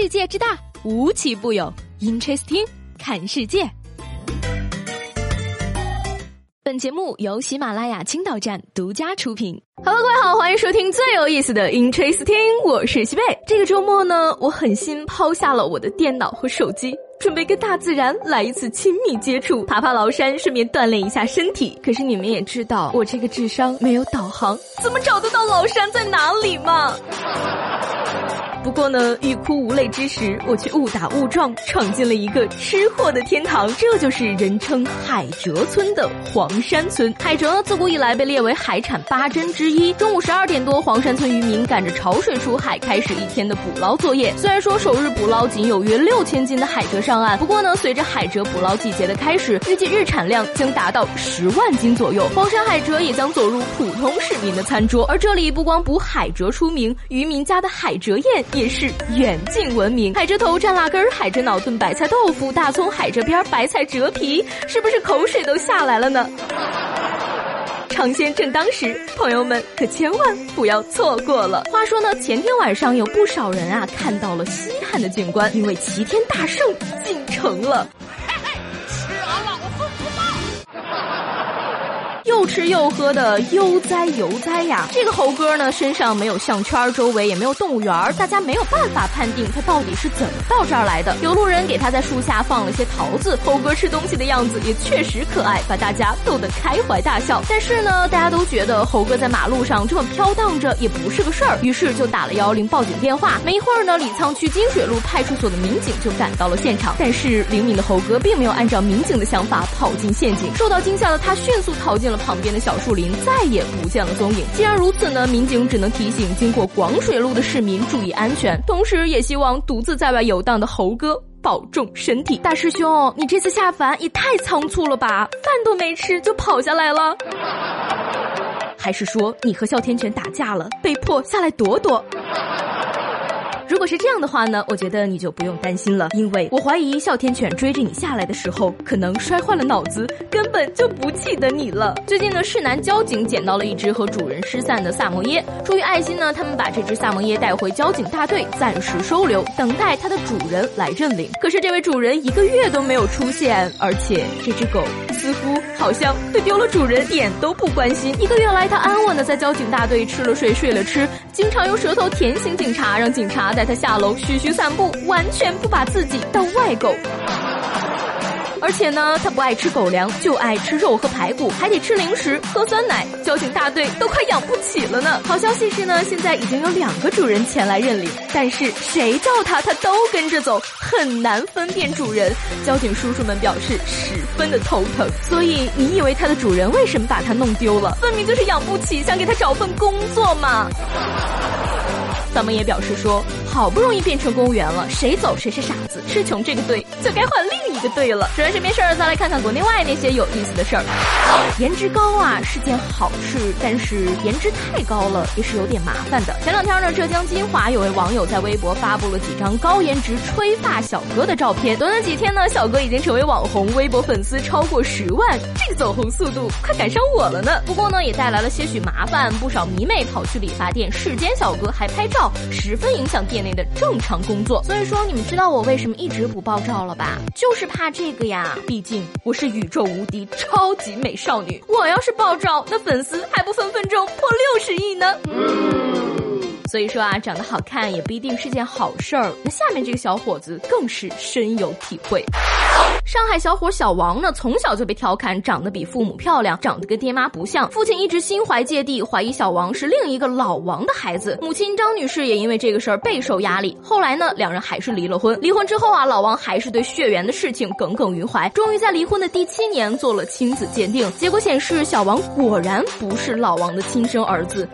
世界之大，无奇不有。Interesting，看世界。本节目由喜马拉雅青岛站独家出品。Hello，各位好，欢迎收听最有意思的 Interesting，我是西贝。这个周末呢，我狠心抛下了我的电脑和手机。准备跟大自然来一次亲密接触，爬爬崂山，顺便锻炼一下身体。可是你们也知道，我这个智商没有导航，怎么找得到崂山在哪里嘛？不过呢，欲哭无泪之时，我却误打误撞闯进了一个吃货的天堂。这就是人称海蜇村的黄山村。海蜇自古以来被列为海产八珍之一。中午十二点多，黄山村渔民赶着潮水出海，开始一天的捕捞作业。虽然说首日捕捞仅有约六千斤的海蜇上岸，不过呢，随着海蜇捕捞季节的开始，预计日产量将达到十万斤左右。黄山海蜇也将走入普通市民的餐桌。而这里不光捕海蜇出名，渔民家的海蜇宴。也是远近闻名，海蜇头蘸辣根儿，海蜇脑炖白菜豆腐，大葱海蜇边，白菜折皮，是不是口水都下来了呢？尝鲜正当时，朋友们可千万不要错过了。话说呢，前天晚上有不少人啊看到了稀罕的景观，因为齐天大圣进城了。又吃又喝的悠哉悠哉呀！这个猴哥呢，身上没有项圈，周围也没有动物园大家没有办法判定他到底是怎么到这儿来的。有路人给他在树下放了些桃子，猴哥吃东西的样子也确实可爱，把大家逗得开怀大笑。但是呢，大家都觉得猴哥在马路上这么飘荡着也不是个事儿，于是就打了幺幺零报警电话。没一会儿呢，李沧区金水路派出所的民警就赶到了现场。但是灵敏的猴哥并没有按照民警的想法跑进陷阱，受到惊吓的他迅速逃进了。旁边的小树林再也不见了踪影。既然如此呢，民警只能提醒经过广水路的市民注意安全，同时也希望独自在外游荡的猴哥保重身体。大师兄，你这次下凡也太仓促了吧，饭都没吃就跑下来了？还是说你和哮天犬打架了，被迫下来躲躲？如果是这样的话呢，我觉得你就不用担心了，因为我怀疑哮天犬追着你下来的时候，可能摔坏了脑子，根本就不记得你了。最近呢，市南交警捡到了一只和主人失散的萨摩耶，出于爱心呢，他们把这只萨摩耶带回交警大队暂时收留，等待它的主人来认领。可是这位主人一个月都没有出现，而且这只狗似乎好像对丢了主人一点都不关心。一个月来，他安稳的在交警大队吃了睡，睡了吃，经常用舌头舔醒警察，让警察。带他下楼嘘嘘散步，完全不把自己当外狗。而且呢，他不爱吃狗粮，就爱吃肉和排骨，还得吃零食、喝酸奶。交警大队都快养不起了呢。好消息是呢，现在已经有两个主人前来认领，但是谁叫他，他都跟着走，很难分辨主人。交警叔叔们表示十分的头疼。所以你以为他的主人为什么把他弄丢了？分明就是养不起，想给他找份工作嘛。咱们也表示说，好不容易变成公务员了，谁走谁是傻子。吃穷这个队就该换另就对了。说完身边事儿，再来看看国内外那些有意思的事儿。颜值高啊是件好事，但是颜值太高了也是有点麻烦的。前两天呢，浙江金华有位网友在微博发布了几张高颜值吹发小哥的照片。短短几天呢，小哥已经成为网红，微博粉丝超过十万，这个走红速度快赶上我了呢。不过呢，也带来了些许麻烦，不少迷妹跑去理发店视奸小哥，还拍照。十分影响店内的正常工作，所以说你们知道我为什么一直不爆照了吧？就是怕这个呀，毕竟我是宇宙无敌超级美少女，我要是爆照，那粉丝还不分分钟破六十亿呢？所以说啊，长得好看也不一定是件好事儿。那下面这个小伙子更是深有体会。上海小伙小王呢，从小就被调侃长得比父母漂亮，长得跟爹妈不像。父亲一直心怀芥蒂，怀疑小王是另一个老王的孩子。母亲张女士也因为这个事儿备受压力。后来呢，两人还是离了婚。离婚之后啊，老王还是对血缘的事情耿耿于怀。终于在离婚的第七年做了亲子鉴定，结果显示小王果然不是老王的亲生儿子。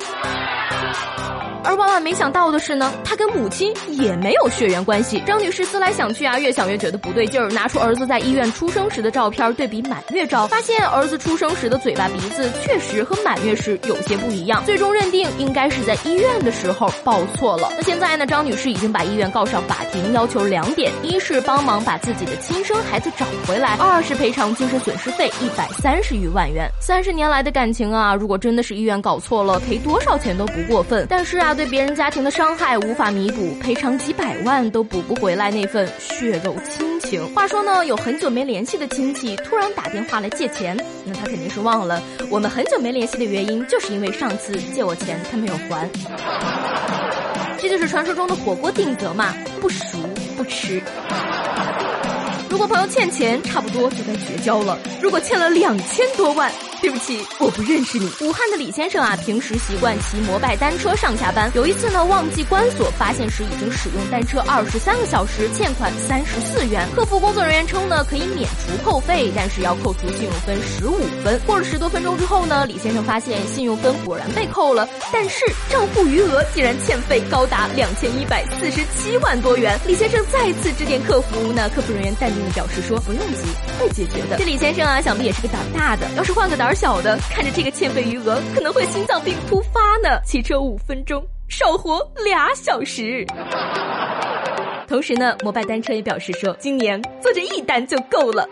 而万万没想到的是呢，他跟母亲也没有血缘关系。张女士思来想去啊，越想越觉得不对劲儿，拿出儿子在医院出生时的照片对比满月照，发现儿子出生时的嘴巴鼻子确实和满月时有些不一样，最终认定应该是在医院的时候报错了。那现在呢，张女士已经把医院告上法庭，要求两点：一是帮忙把自己的亲生孩子找回来；二是赔偿精神损失费一百三十余万元。三十年来的感情啊，如果真的是医院搞错了，赔多少钱都不过分。但是啊。对别人家庭的伤害无法弥补，赔偿几百万都补不回来那份血肉亲情。话说呢，有很久没联系的亲戚突然打电话来借钱，那他肯定是忘了我们很久没联系的原因，就是因为上次借我钱他没有还。这就是传说中的火锅定则嘛，不熟不吃。如果朋友欠钱，差不多就该绝交了。如果欠了两千多万。对不起，我不认识你。武汉的李先生啊，平时习惯骑摩拜单车上下班。有一次呢，忘记关锁，发现时已经使用单车二十三个小时，欠款三十四元。客服工作人员称呢，可以免除扣费，但是要扣除信用分十五分。过了十多分钟之后呢，李先生发现信用分果然被扣了，但是账户余额竟然欠费高达两千一百四十七万多元。李先生再次致电客服，那客服人员淡定的表示说，不用急，会解决的。这李先生啊，想必也是个胆大的，要是换个小的看着这个欠费余额，可能会心脏病突发呢。骑车五分钟，少活俩小时。同时呢，摩拜单车也表示说，今年做这一单就够了。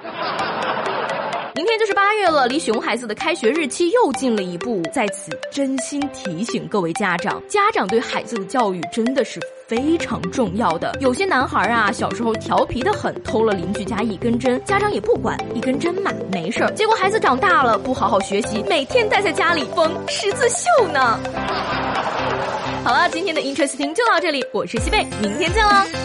明天就是八月了，离熊孩子的开学日期又近了一步。在此，真心提醒各位家长，家长对孩子的教育真的是非常重要的。有些男孩啊，小时候调皮的很，偷了邻居家一根针，家长也不管，一根针嘛，没事儿。结果孩子长大了，不好好学习，每天待在家里缝十字绣呢。好了，今天的 Interesting 就到这里，我是西贝，明天见喽。